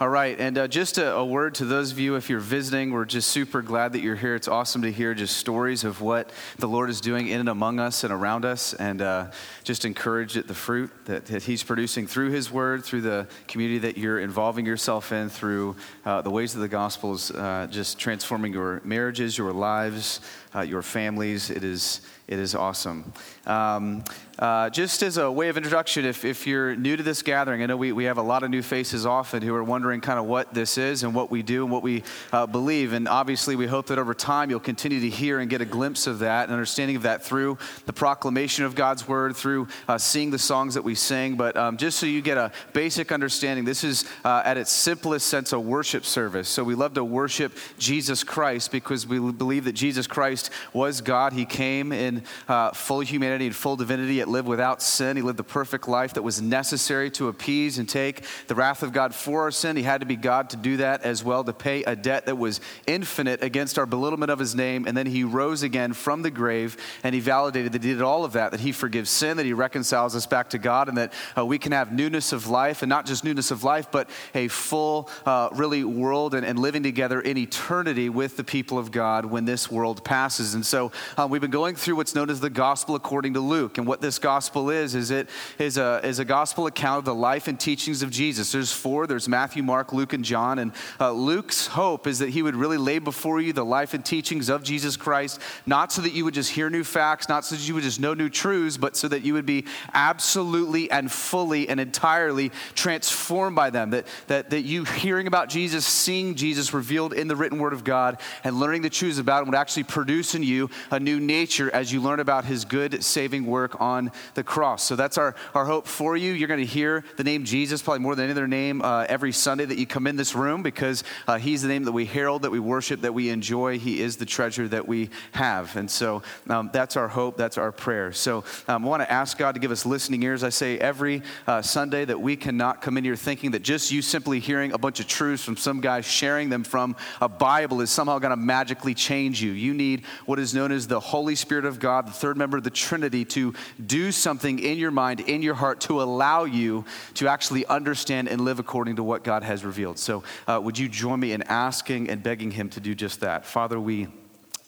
All right, and uh, just a, a, word to those of you, if you're visiting, we're just super glad that you're here. It's awesome to hear just stories of what the Lord is doing in and among us and around us, and uh, just encourage the fruit that, that, He's producing through His Word, through the community that you're involving yourself in, through uh, the ways of the Gospels, uh, just transforming your marriages, your lives, uh, your families. It is, it is awesome. Um, uh, just as a way of introduction, if, if you're new to this gathering, I know we, we have a lot of new faces often who are wondering kind of what this is and what we do and what we uh, believe. And obviously, we hope that over time you'll continue to hear and get a glimpse of that and understanding of that through the proclamation of God's word, through uh, seeing the songs that we sing. But um, just so you get a basic understanding, this is uh, at its simplest sense a worship service. So we love to worship Jesus Christ because we believe that Jesus Christ was God. He came in uh, full humanity and full divinity, yet lived without sin. He lived the perfect life that was necessary to appease and take the wrath of God for our sin. He had to be God to do that as well, to pay a debt that was infinite against our belittlement of his name. And then he rose again from the grave and he validated that he did all of that, that he forgives sin, that he reconciles us back to God, and that uh, we can have newness of life, and not just newness of life, but a full, uh, really world and, and living together in eternity with the people of God when this world passes. And so uh, we've been going through what's known as the gospel according to Luke. And what this gospel is, is it is a, is a gospel account of the life and teachings of Jesus. There's four there's Matthew, Mark, Luke, and John. And uh, Luke's hope is that he would really lay before you the life and teachings of Jesus Christ, not so that you would just hear new facts, not so that you would just know new truths, but so that you would be absolutely and fully and entirely transformed by them. That, that, that you hearing about Jesus, seeing Jesus revealed in the written word of God, and learning the truths about him would actually produce in you a new nature as you learn about his good saving work on the cross. So that's our, our hope for you. You're going to hear the name Jesus probably more than any other name uh, every Sunday that you come in this room because uh, he's the name that we herald, that we worship, that we enjoy. He is the treasure that we have. And so um, that's our hope, that's our prayer. So um, I want to ask God to give us listening ears. I say every uh, Sunday that we cannot come in here thinking that just you simply hearing a bunch of truths from some guy sharing them from a Bible is somehow going to magically change you. You need what is known as the Holy Spirit of God, the third member of the Trinity, to do something in your mind, in your heart, to allow you to actually understand and live according to what God has revealed. So, uh, would you join me in asking and begging Him to do just that? Father, we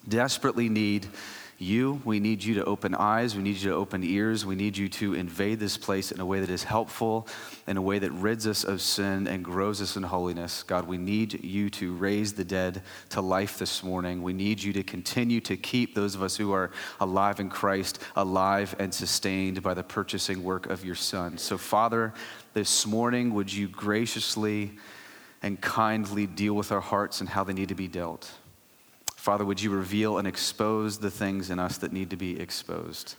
desperately need you. We need you to open eyes. We need you to open ears. We need you to invade this place in a way that is helpful, in a way that rids us of sin and grows us in holiness. God, we need you to raise the dead to life this morning. We need you to continue to keep those of us who are alive in Christ alive and sustained by the purchasing work of your Son. So, Father, this morning, would you graciously and kindly deal with our hearts and how they need to be dealt? Father, would you reveal and expose the things in us that need to be exposed?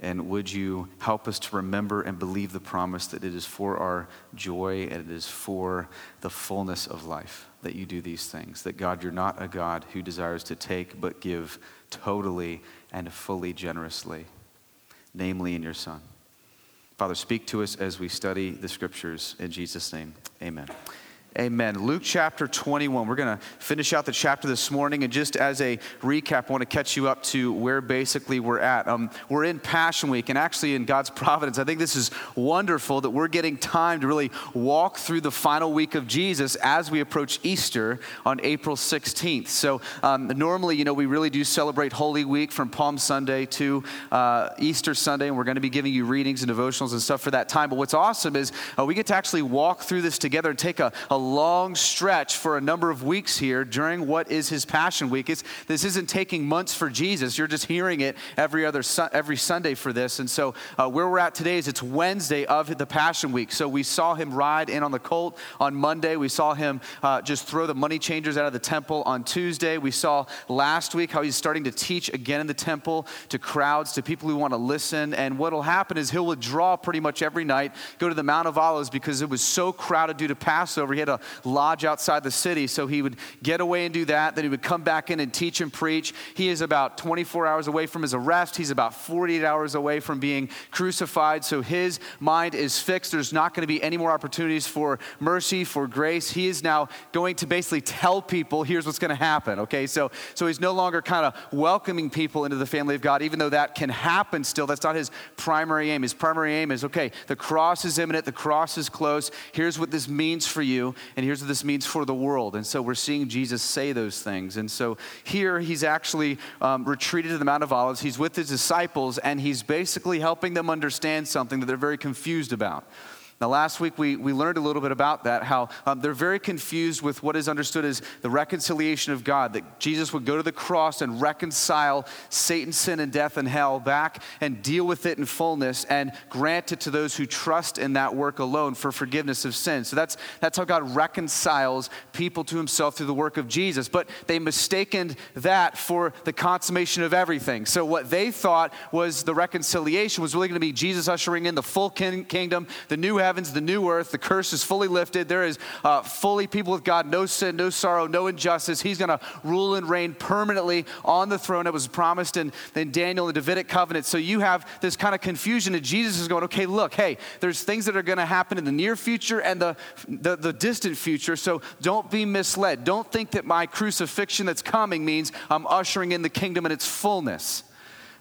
And would you help us to remember and believe the promise that it is for our joy and it is for the fullness of life that you do these things? That God, you're not a God who desires to take but give totally and fully generously, namely in your Son. Father, speak to us as we study the scriptures. In Jesus' name, amen. Amen. Luke chapter 21. We're going to finish out the chapter this morning. And just as a recap, I want to catch you up to where basically we're at. Um, we're in Passion Week, and actually, in God's providence, I think this is wonderful that we're getting time to really walk through the final week of Jesus as we approach Easter on April 16th. So, um, normally, you know, we really do celebrate Holy Week from Palm Sunday to uh, Easter Sunday, and we're going to be giving you readings and devotionals and stuff for that time. But what's awesome is uh, we get to actually walk through this together and take a, a long stretch for a number of weeks here during what is his Passion Week. It's, this isn't taking months for Jesus. You're just hearing it every other every Sunday for this. And so uh, where we're at today is it's Wednesday of the Passion Week. So we saw him ride in on the colt on Monday. We saw him uh, just throw the money changers out of the temple on Tuesday. We saw last week how he's starting to teach again in the temple to crowds, to people who want to listen. And what will happen is he'll withdraw pretty much every night, go to the Mount of Olives because it was so crowded due to Passover. He had a lodge outside the city. So he would get away and do that. Then he would come back in and teach and preach. He is about 24 hours away from his arrest. He's about 48 hours away from being crucified. So his mind is fixed. There's not going to be any more opportunities for mercy, for grace. He is now going to basically tell people, here's what's going to happen. Okay, so, so he's no longer kind of welcoming people into the family of God, even though that can happen still. That's not his primary aim. His primary aim is okay, the cross is imminent, the cross is close. Here's what this means for you. And here's what this means for the world. And so we're seeing Jesus say those things. And so here he's actually um, retreated to the Mount of Olives. He's with his disciples, and he's basically helping them understand something that they're very confused about. Now, last week we, we learned a little bit about that, how um, they're very confused with what is understood as the reconciliation of God, that Jesus would go to the cross and reconcile Satan's sin and death and hell back and deal with it in fullness and grant it to those who trust in that work alone for forgiveness of sin. So that's, that's how God reconciles people to himself through the work of Jesus. But they mistaken that for the consummation of everything. So what they thought was the reconciliation was really going to be Jesus ushering in the full kin- kingdom, the new heaven heavens, the new earth. The curse is fully lifted. There is uh, fully people with God, no sin, no sorrow, no injustice. He's going to rule and reign permanently on the throne that was promised in, in Daniel, the Davidic covenant. So you have this kind of confusion, and Jesus is going, okay, look, hey, there's things that are going to happen in the near future and the, the, the distant future. So don't be misled. Don't think that my crucifixion that's coming means I'm ushering in the kingdom in its fullness.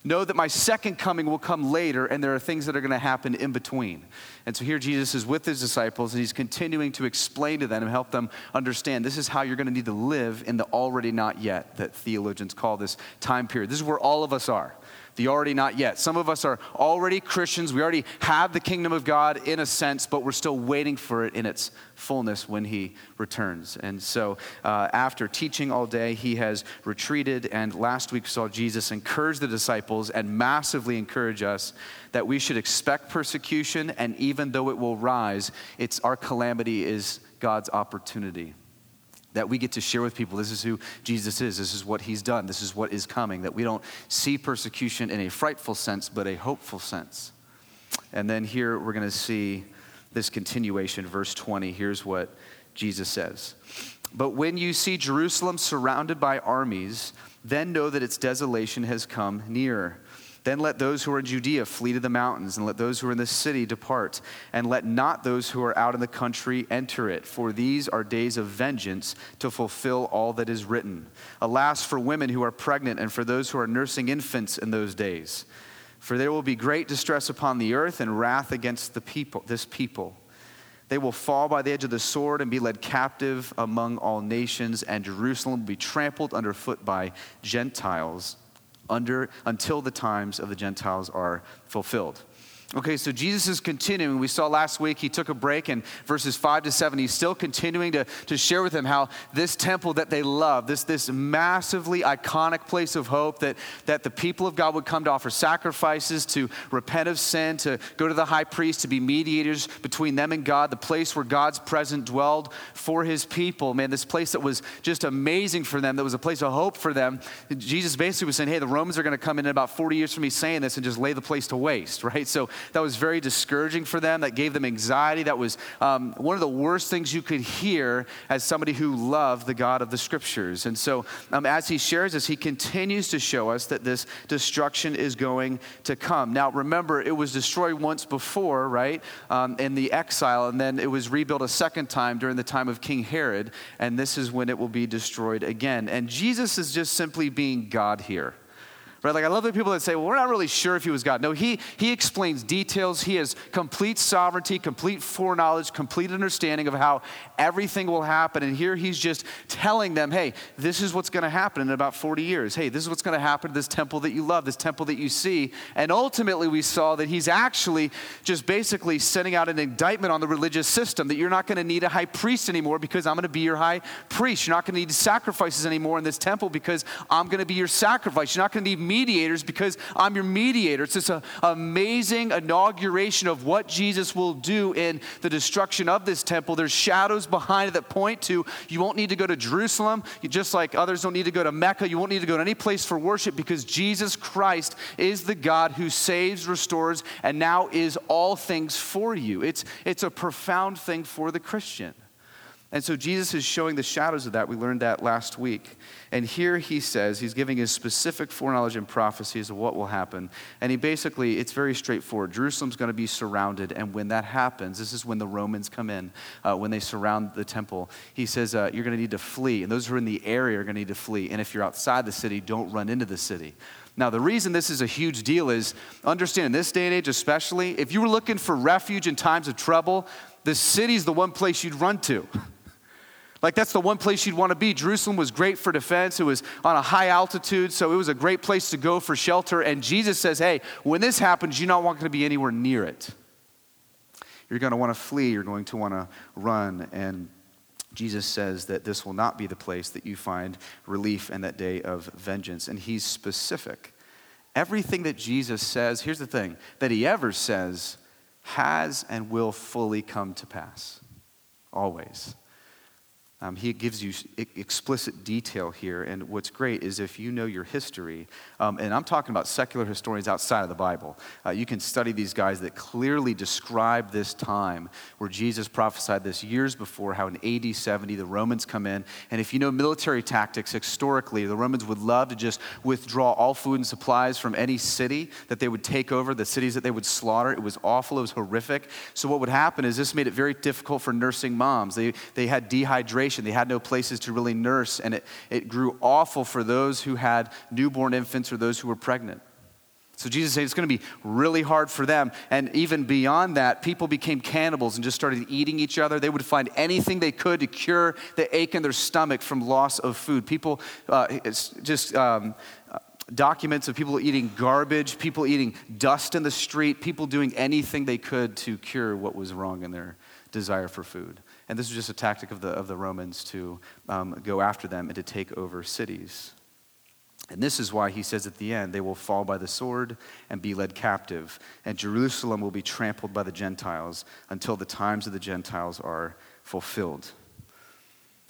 Know that my second coming will come later, and there are things that are going to happen in between. And so here Jesus is with his disciples, and he's continuing to explain to them and help them understand this is how you're going to need to live in the already not yet that theologians call this time period. This is where all of us are the already not yet. Some of us are already Christians. We already have the kingdom of God in a sense, but we're still waiting for it in its fullness when he returns. And so, uh, after teaching all day, he has retreated. And last week saw Jesus encourage the disciples and massively encourage us that we should expect persecution. And even though it will rise, it's our calamity is God's opportunity that we get to share with people this is who Jesus is, this is what he's done, this is what is coming, that we don't see persecution in a frightful sense, but a hopeful sense. And then here we're going to see this continuation, verse 20. Here's what Jesus says But when you see Jerusalem surrounded by armies, then know that its desolation has come near. Then let those who are in Judea flee to the mountains, and let those who are in the city depart, and let not those who are out in the country enter it, for these are days of vengeance to fulfill all that is written. Alas, for women who are pregnant, and for those who are nursing infants in those days. For there will be great distress upon the earth and wrath against the people, this people. They will fall by the edge of the sword and be led captive among all nations, and Jerusalem will be trampled underfoot by Gentiles under, until the times of the Gentiles are fulfilled. Okay, so Jesus is continuing. We saw last week he took a break in verses 5 to 7. He's still continuing to, to share with them how this temple that they love, this, this massively iconic place of hope that, that the people of God would come to offer sacrifices, to repent of sin, to go to the high priest, to be mediators between them and God, the place where God's presence dwelled for his people. Man, this place that was just amazing for them, that was a place of hope for them. Jesus basically was saying, hey, the Romans are going to come in in about 40 years from me saying this and just lay the place to waste, right? So that was very discouraging for them, that gave them anxiety. That was um, one of the worst things you could hear as somebody who loved the God of the scriptures. And so, um, as he shares this, he continues to show us that this destruction is going to come. Now, remember, it was destroyed once before, right, um, in the exile, and then it was rebuilt a second time during the time of King Herod, and this is when it will be destroyed again. And Jesus is just simply being God here. Right? Like I love the people that say, well, we're not really sure if he was God. No, he, he explains details. He has complete sovereignty, complete foreknowledge, complete understanding of how everything will happen. And here he's just telling them, hey, this is what's going to happen in about 40 years. Hey, this is what's going to happen to this temple that you love, this temple that you see. And ultimately, we saw that he's actually just basically sending out an indictment on the religious system that you're not going to need a high priest anymore because I'm going to be your high priest. You're not going to need sacrifices anymore in this temple because I'm going to be your sacrifice. You're not going to need mediators because I'm your mediator. It's this uh, amazing inauguration of what Jesus will do in the destruction of this temple. There's shadows behind it that point to you won't need to go to Jerusalem, you, just like others don't need to go to Mecca. You won't need to go to any place for worship because Jesus Christ is the God who saves, restores, and now is all things for you. It's, it's a profound thing for the Christian. And so Jesus is showing the shadows of that. We learned that last week. And here he says, he's giving his specific foreknowledge and prophecies of what will happen. And he basically, it's very straightforward. Jerusalem's going to be surrounded. And when that happens, this is when the Romans come in, uh, when they surround the temple. He says, uh, you're going to need to flee. And those who are in the area are going to need to flee. And if you're outside the city, don't run into the city. Now, the reason this is a huge deal is understand in this day and age, especially, if you were looking for refuge in times of trouble, the city's the one place you'd run to. Like, that's the one place you'd want to be. Jerusalem was great for defense. It was on a high altitude, so it was a great place to go for shelter. And Jesus says, hey, when this happens, you're not going to be anywhere near it. You're going to want to flee. You're going to want to run. And Jesus says that this will not be the place that you find relief in that day of vengeance. And he's specific. Everything that Jesus says, here's the thing, that he ever says has and will fully come to pass. Always. Um, he gives you explicit detail here. And what's great is if you know your history, um, and I'm talking about secular historians outside of the Bible, uh, you can study these guys that clearly describe this time where Jesus prophesied this years before, how in AD 70 the Romans come in. And if you know military tactics historically, the Romans would love to just withdraw all food and supplies from any city that they would take over, the cities that they would slaughter. It was awful, it was horrific. So what would happen is this made it very difficult for nursing moms. They, they had dehydration they had no places to really nurse, and it, it grew awful for those who had newborn infants or those who were pregnant. So Jesus said it's going to be really hard for them. And even beyond that, people became cannibals and just started eating each other. They would find anything they could to cure the ache in their stomach from loss of food. People, uh, it's just. Um, documents of people eating garbage, people eating dust in the street, people doing anything they could to cure what was wrong in their desire for food. And this was just a tactic of the, of the Romans to um, go after them and to take over cities. And this is why he says at the end, they will fall by the sword and be led captive, and Jerusalem will be trampled by the Gentiles until the times of the Gentiles are fulfilled.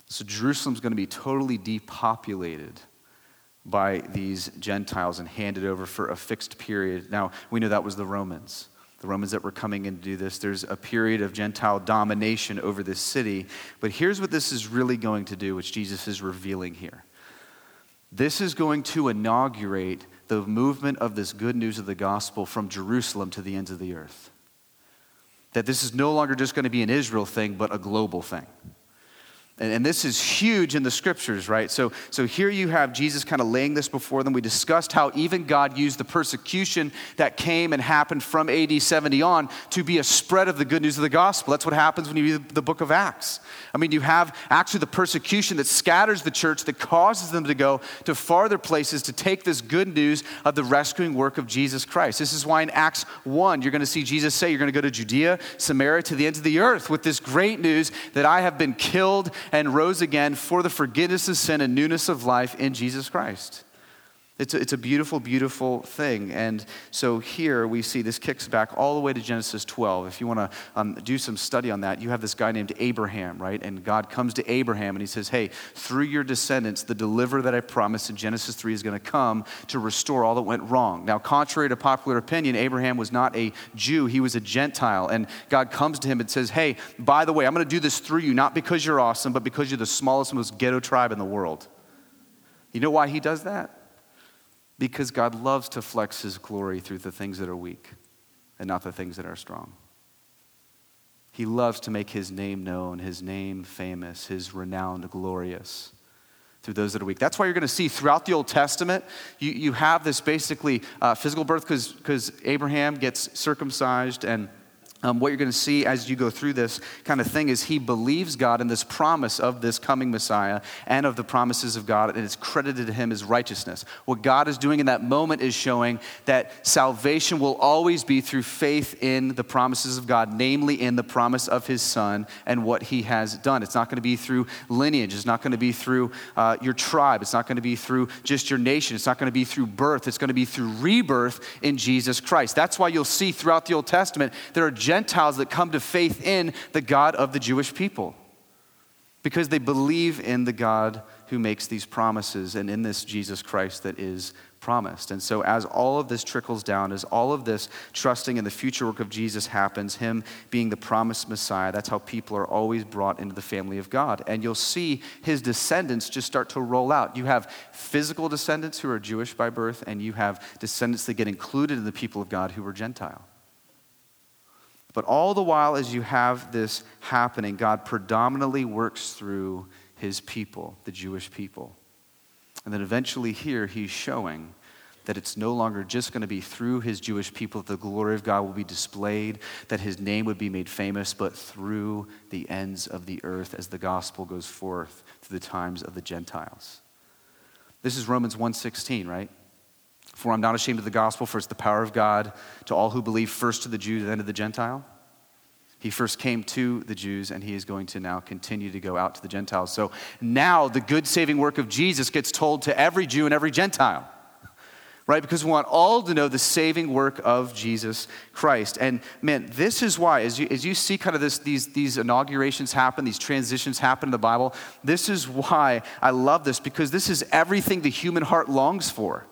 So Jerusalem's going to be totally depopulated by these Gentiles and handed over for a fixed period. Now, we know that was the Romans the Romans that were coming in to do this. There's a period of Gentile domination over this city. But here's what this is really going to do, which Jesus is revealing here. This is going to inaugurate the movement of this good news of the gospel from Jerusalem to the ends of the earth. That this is no longer just going to be an Israel thing, but a global thing. And, and, this is huge in the scriptures, right? So, so here you have Jesus kind of laying this before them. We discussed how even God used the persecution that came and happened from AD 70 on to be a spread of the good news of the gospel. That's what happens when you read the book of Acts. I mean, you have actually the persecution that scatters the church, that causes them to go to farther places to take this good news of the rescuing work of Jesus Christ. This is why in Acts 1, you're going to see Jesus say, You're going to go to Judea, Samaria, to the ends of the earth with this great news that I have been killed and rose again for the forgiveness of sin and newness of life in Jesus Christ. It's a, it's a beautiful, beautiful thing. And so here we see this kicks back all the way to Genesis 12. If you want to um, do some study on that, you have this guy named Abraham, right? And God comes to Abraham and he says, Hey, through your descendants, the deliverer that I promised in Genesis 3 is going to come to restore all that went wrong. Now, contrary to popular opinion, Abraham was not a Jew, he was a Gentile. And God comes to him and says, Hey, by the way, I'm going to do this through you, not because you're awesome, but because you're the smallest, most ghetto tribe in the world. You know why he does that? Because God loves to flex his glory through the things that are weak and not the things that are strong. He loves to make his name known, his name famous, his renowned glorious through those that are weak. That's why you're going to see throughout the Old Testament, you, you have this basically uh, physical birth because Abraham gets circumcised and um, what you're going to see as you go through this kind of thing is he believes God in this promise of this coming Messiah and of the promises of God, and it's credited to him as righteousness. What God is doing in that moment is showing that salvation will always be through faith in the promises of God, namely in the promise of his Son and what he has done. It's not going to be through lineage, it's not going to be through uh, your tribe, it's not going to be through just your nation, it's not going to be through birth, it's going to be through rebirth in Jesus Christ. That's why you'll see throughout the Old Testament there are Gentiles that come to faith in the God of the Jewish people because they believe in the God who makes these promises and in this Jesus Christ that is promised. And so, as all of this trickles down, as all of this trusting in the future work of Jesus happens, Him being the promised Messiah, that's how people are always brought into the family of God. And you'll see His descendants just start to roll out. You have physical descendants who are Jewish by birth, and you have descendants that get included in the people of God who were Gentile. But all the while, as you have this happening, God predominantly works through his people, the Jewish people. And then eventually, here, he's showing that it's no longer just going to be through his Jewish people that the glory of God will be displayed, that his name would be made famous, but through the ends of the earth as the gospel goes forth to the times of the Gentiles. This is Romans 1:16, right? For I'm not ashamed of the gospel, for it's the power of God to all who believe, first to the Jew, then to the Gentile. He first came to the Jews, and he is going to now continue to go out to the Gentiles. So now the good saving work of Jesus gets told to every Jew and every Gentile right? Because we want all to know the saving work of Jesus Christ. And man, this is why, as you, as you see kind of this, these, these inaugurations happen, these transitions happen in the Bible, this is why I love this, because this is everything the human heart longs for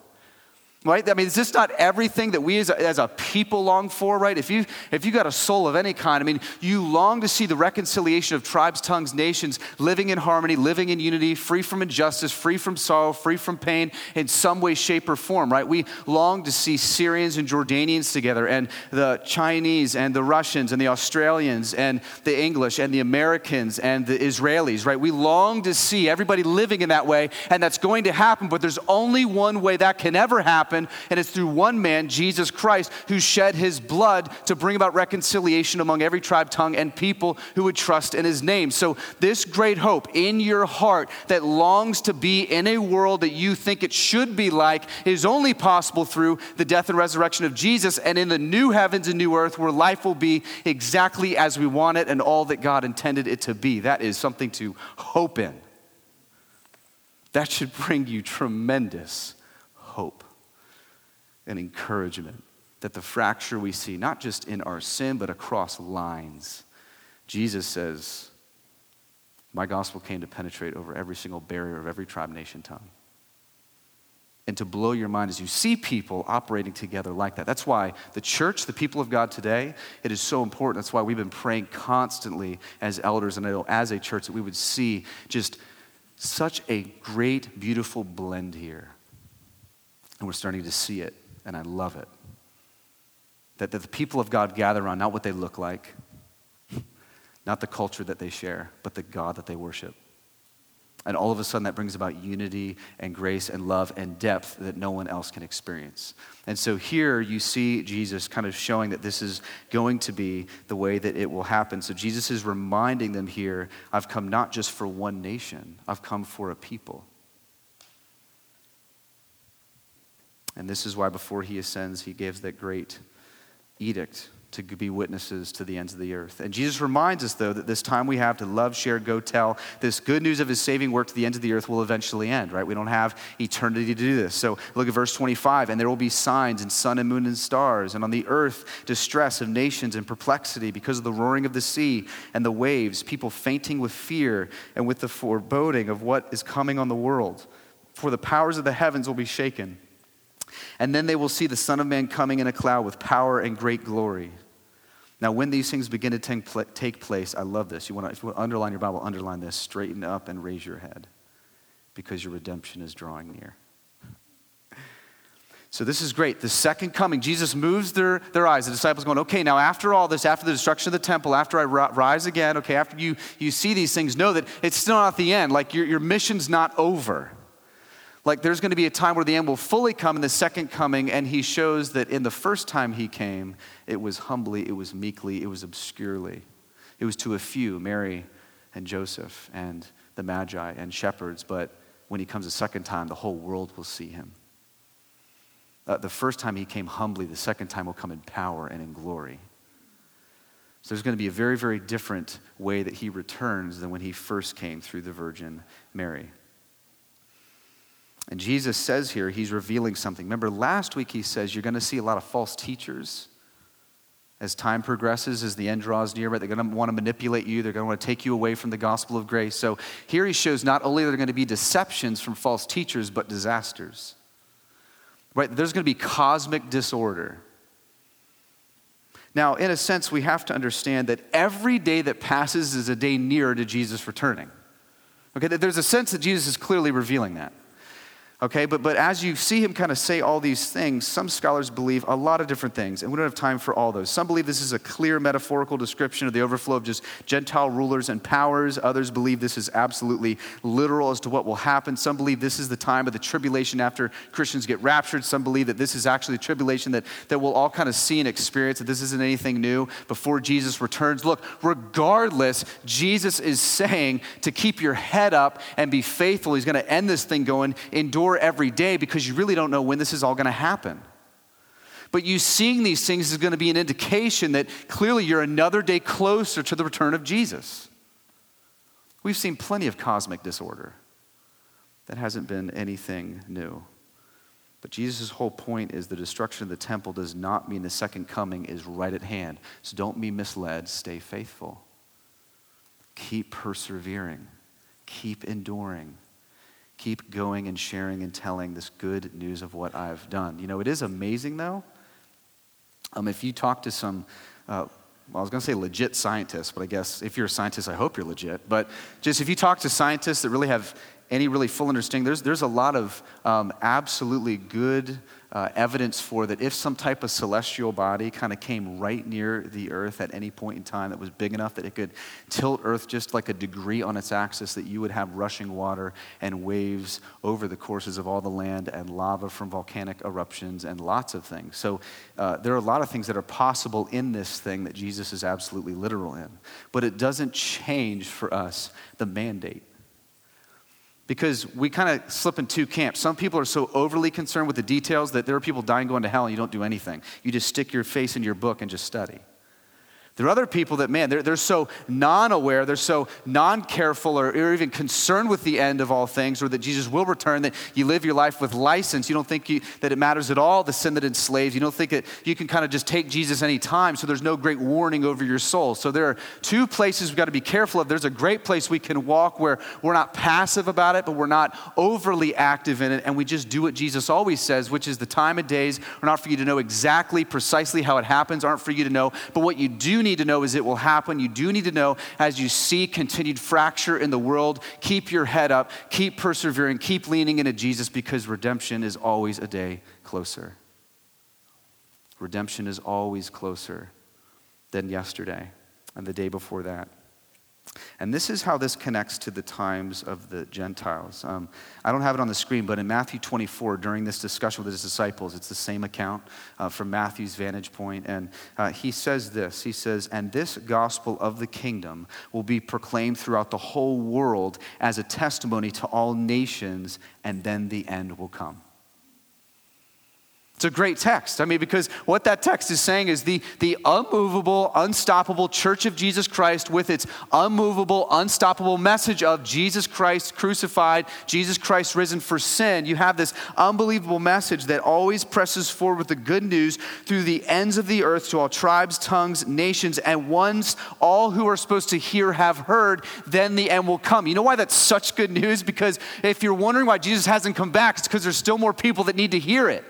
right? I mean is this not everything that we as a, as a people long for right? If you if you got a soul of any kind i mean you long to see the reconciliation of tribes tongues nations living in harmony living in unity free from injustice free from sorrow free from pain in some way shape or form right? We long to see syrians and jordanians together and the chinese and the russians and the australians and the english and the americans and the israelis right? We long to see everybody living in that way and that's going to happen but there's only one way that can ever happen and it's through one man, Jesus Christ, who shed his blood to bring about reconciliation among every tribe, tongue, and people who would trust in his name. So, this great hope in your heart that longs to be in a world that you think it should be like is only possible through the death and resurrection of Jesus, and in the new heavens and new earth where life will be exactly as we want it and all that God intended it to be. That is something to hope in. That should bring you tremendous hope and encouragement that the fracture we see, not just in our sin, but across lines, Jesus says, My gospel came to penetrate over every single barrier of every tribe, nation, tongue. And to blow your mind as you see people operating together like that. That's why the church, the people of God today, it is so important. That's why we've been praying constantly as elders and as a church that we would see just such a great, beautiful blend here. And we're starting to see it and I love it. That, that the people of God gather around not what they look like, not the culture that they share, but the God that they worship. And all of a sudden, that brings about unity and grace and love and depth that no one else can experience. And so here you see Jesus kind of showing that this is going to be the way that it will happen. So Jesus is reminding them here I've come not just for one nation, I've come for a people. And this is why before he ascends, he gives that great edict to be witnesses to the ends of the earth. And Jesus reminds us, though, that this time we have to love, share, go tell, this good news of his saving work to the ends of the earth will eventually end, right? We don't have eternity to do this. So look at verse 25. And there will be signs in sun and moon and stars, and on the earth, distress of nations and perplexity because of the roaring of the sea and the waves, people fainting with fear and with the foreboding of what is coming on the world. For the powers of the heavens will be shaken. And then they will see the Son of Man coming in a cloud with power and great glory. Now, when these things begin to take place, I love this. You want to, if you want to underline your Bible, underline this. Straighten up and raise your head because your redemption is drawing near. So, this is great. The second coming, Jesus moves their, their eyes. The disciples going, okay, now after all this, after the destruction of the temple, after I rise again, okay, after you, you see these things, know that it's still not the end. Like your, your mission's not over. Like there's going to be a time where the end will fully come in the second coming, and he shows that in the first time he came, it was humbly, it was meekly, it was obscurely. It was to a few, Mary and Joseph and the Magi and shepherds, but when he comes a second time, the whole world will see him. Uh, the first time he came humbly, the second time will come in power and in glory. So there's going to be a very, very different way that he returns than when he first came through the Virgin Mary. And Jesus says here, he's revealing something. Remember, last week he says you're going to see a lot of false teachers as time progresses, as the end draws near, but they're going to want to manipulate you. They're going to want to take you away from the gospel of grace. So here he shows not only are there going to be deceptions from false teachers, but disasters. Right? There's going to be cosmic disorder. Now, in a sense, we have to understand that every day that passes is a day nearer to Jesus returning. Okay, there's a sense that Jesus is clearly revealing that. Okay, but, but as you see him kind of say all these things, some scholars believe a lot of different things, and we don't have time for all those. Some believe this is a clear metaphorical description of the overflow of just Gentile rulers and powers. Others believe this is absolutely literal as to what will happen. Some believe this is the time of the tribulation after Christians get raptured. Some believe that this is actually tribulation that, that we'll all kind of see and experience, that this isn't anything new before Jesus returns. Look, regardless, Jesus is saying to keep your head up and be faithful. He's going to end this thing going, endure every day because you really don't know when this is all going to happen. But you seeing these things is going to be an indication that clearly you're another day closer to the return of Jesus. We've seen plenty of cosmic disorder. That hasn't been anything new. But Jesus' whole point is the destruction of the temple does not mean the second coming is right at hand. So don't be misled. Stay faithful. Keep persevering. Keep enduring keep going and sharing and telling this good news of what I've done. You know, it is amazing though. Um, if you talk to some, uh, well, I was going to say legit scientists, but I guess if you're a scientist, I hope you're legit. But just if you talk to scientists that really have any really full understanding, there's, there's a lot of um, absolutely good uh, evidence for that if some type of celestial body kind of came right near the earth at any point in time that was big enough that it could tilt earth just like a degree on its axis that you would have rushing water and waves over the courses of all the land and lava from volcanic eruptions and lots of things. So uh, there are a lot of things that are possible in this thing that jesus is absolutely literal in but it doesn't change for us the mandate because we kind of slip in two camps. Some people are so overly concerned with the details that there are people dying going to hell and you don't do anything. You just stick your face in your book and just study. There are other people that, man, they're, they're so non aware, they're so non careful, or, or, even concerned with the end of all things, or that Jesus will return, that you live your life with license. You don't think you, that it matters at all, the sin that enslaves. You don't think that you can kind of just take Jesus any time, so there's no great warning over your soul. So there are two places we've got to be careful of. There's a great place we can walk where we're not passive about it, but we're not overly active in it, and we just do what Jesus always says, which is the time of days are not for you to know exactly, precisely how it happens, aren't for you to know, but what you do need need to know is it will happen. You do need to know as you see continued fracture in the world, keep your head up, keep persevering, keep leaning into Jesus because redemption is always a day closer. Redemption is always closer than yesterday and the day before that. And this is how this connects to the times of the Gentiles. Um, I don't have it on the screen, but in Matthew 24, during this discussion with his disciples, it's the same account uh, from Matthew's vantage point. And uh, he says this He says, And this gospel of the kingdom will be proclaimed throughout the whole world as a testimony to all nations, and then the end will come. It's a great text. I mean, because what that text is saying is the, the unmovable, unstoppable church of Jesus Christ with its unmovable, unstoppable message of Jesus Christ crucified, Jesus Christ risen for sin. You have this unbelievable message that always presses forward with the good news through the ends of the earth to all tribes, tongues, nations, and once all who are supposed to hear have heard, then the end will come. You know why that's such good news? Because if you're wondering why Jesus hasn't come back, it's because there's still more people that need to hear it.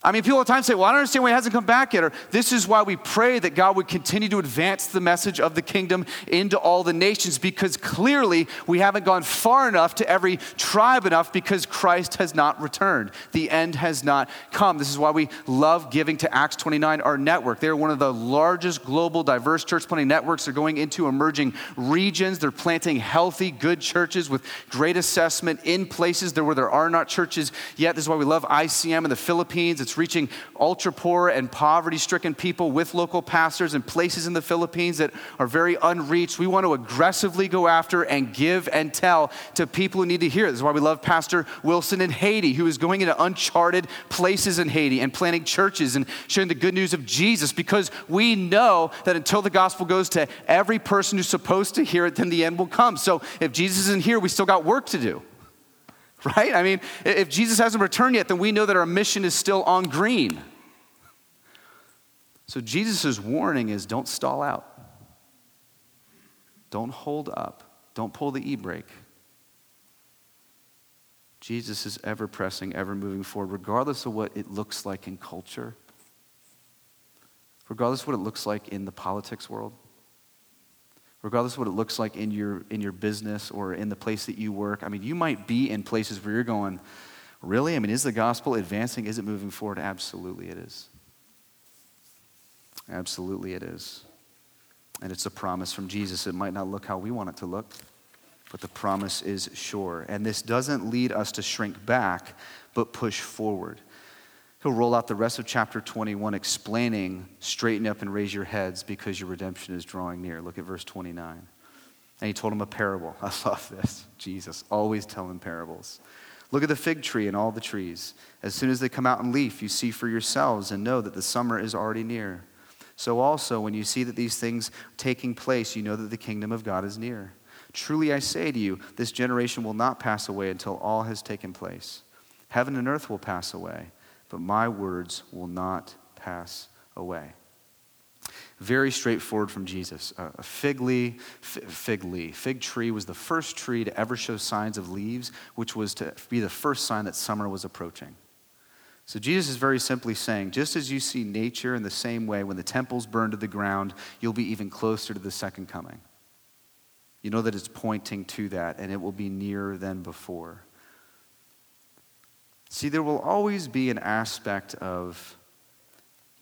I mean, people all the time say, Well, I don't understand why he hasn't come back yet. Or this is why we pray that God would continue to advance the message of the kingdom into all the nations because clearly we haven't gone far enough to every tribe enough because Christ has not returned. The end has not come. This is why we love giving to Acts 29, our network. They're one of the largest global diverse church planting networks. They're going into emerging regions. They're planting healthy, good churches with great assessment in places where there are not churches yet. This is why we love ICM in the Philippines. It's reaching ultra poor and poverty stricken people with local pastors in places in the Philippines that are very unreached. We want to aggressively go after and give and tell to people who need to hear. This is why we love Pastor Wilson in Haiti, who is going into uncharted places in Haiti and planting churches and sharing the good news of Jesus because we know that until the gospel goes to every person who's supposed to hear it, then the end will come. So if Jesus isn't here, we still got work to do. right? I mean, if Jesus hasn't returned yet, then we know that our mission is still on green. So Jesus' warning is don't stall out. Don't hold up. Don't pull the e brake. Jesus is ever pressing, ever moving forward, regardless of what it looks like in culture, regardless of what it looks like in the politics world, regardless of what it looks like in your, in your business or in the place that you work. I mean, you might be in places where you're going, really? I mean, is the gospel advancing? Is it moving forward? Absolutely, it is. Absolutely, it is. And it's a promise from Jesus. It might not look how we want it to look, but the promise is sure. And this doesn't lead us to shrink back, but push forward. He'll roll out the rest of chapter 21 explaining, straighten up and raise your heads because your redemption is drawing near. Look at verse 29. And he told him a parable. I love this. Jesus, always telling parables. Look at the fig tree and all the trees. As soon as they come out in leaf, you see for yourselves and know that the summer is already near. So also, when you see that these things taking place, you know that the kingdom of God is near. Truly I say to you, this generation will not pass away until all has taken place. Heaven and earth will pass away, but my words will not pass away. Very straightforward from Jesus. A fig leaf, fig fig tree was the first tree to ever show signs of leaves, which was to be the first sign that summer was approaching. So Jesus is very simply saying, just as you see nature in the same way, when the temples burn to the ground, you'll be even closer to the second coming. You know that it's pointing to that, and it will be nearer than before. See, there will always be an aspect of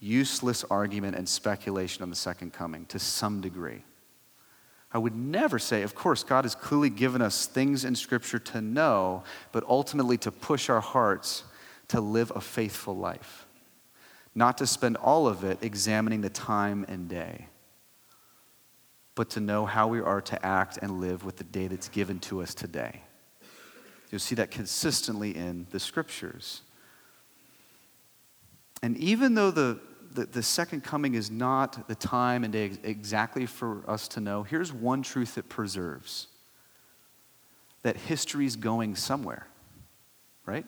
useless argument and speculation on the second coming to some degree. I would never say, of course, God has clearly given us things in Scripture to know, but ultimately to push our hearts to live a faithful life, not to spend all of it examining the time and day, but to know how we are to act and live with the day that's given to us today. You'll see that consistently in the scriptures. And even though the, the, the, second coming is not the time and day exactly for us to know, here's one truth it preserves that history's going somewhere, right?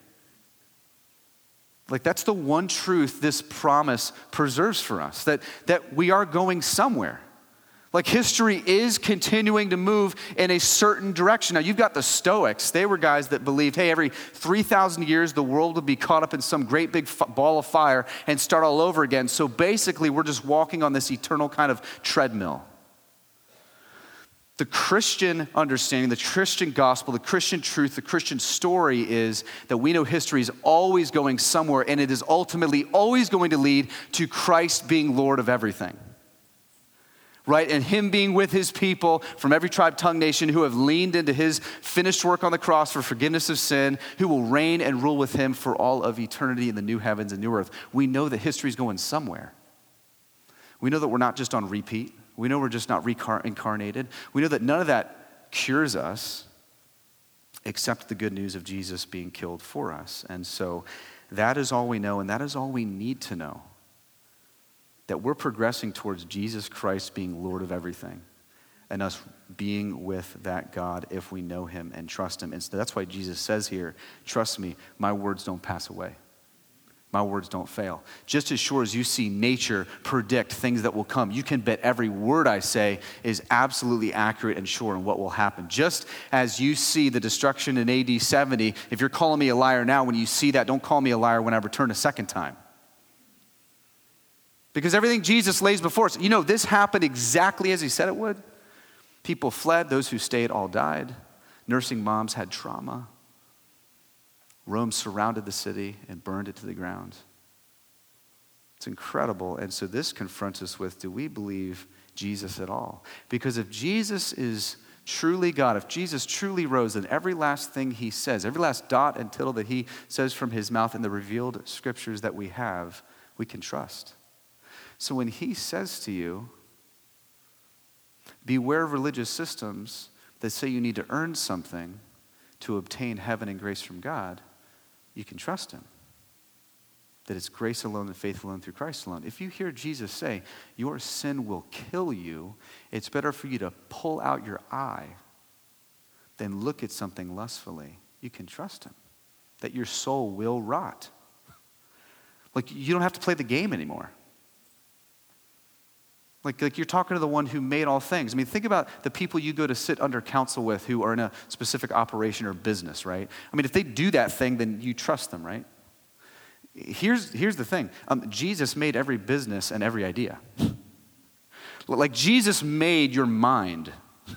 Like, that's the one truth this promise preserves for us that, that we are going somewhere. Like, history is continuing to move in a certain direction. Now, you've got the Stoics. They were guys that believed, hey, every 3,000 years, the world would be caught up in some great big f- ball of fire and start all over again. So basically, we're just walking on this eternal kind of treadmill. The Christian understanding, the Christian gospel, the Christian truth, the Christian story is that we know history is always going somewhere and it is ultimately always going to lead to Christ being Lord of everything. Right? And Him being with His people from every tribe, tongue, nation who have leaned into His finished work on the cross for forgiveness of sin, who will reign and rule with Him for all of eternity in the new heavens and new earth. We know that history is going somewhere. We know that we're not just on repeat. We know we're just not reincarnated. We know that none of that cures us except the good news of Jesus being killed for us. And so that is all we know, and that is all we need to know. That we're progressing towards Jesus Christ being Lord of everything and us being with that God if we know Him and trust Him. And so that's why Jesus says here, Trust me, my words don't pass away. My words don't fail. Just as sure as you see nature predict things that will come, you can bet every word I say is absolutely accurate and sure in what will happen. Just as you see the destruction in AD 70, if you're calling me a liar now, when you see that, don't call me a liar when I return a second time. Because everything Jesus lays before us, you know, this happened exactly as he said it would. People fled, those who stayed all died. Nursing moms had trauma. Rome surrounded the city and burned it to the ground. It's incredible. And so this confronts us with do we believe Jesus at all? Because if Jesus is truly God, if Jesus truly rose, then every last thing he says, every last dot and tittle that he says from his mouth in the revealed scriptures that we have, we can trust. So when he says to you, beware of religious systems that say you need to earn something to obtain heaven and grace from God, you can trust him. That it's grace alone and faith alone through Christ alone. If you hear Jesus say, Your sin will kill you, it's better for you to pull out your eye than look at something lustfully. You can trust him. That your soul will rot. Like, you don't have to play the game anymore. Like, like you're talking to the one who made all things. I mean, think about the people you go to sit under counsel with who are in a specific operation or business, right? I mean, if they do that thing, then you trust them, right? Here's, here's the thing um, Jesus made every business and every idea. Like Jesus made your mind.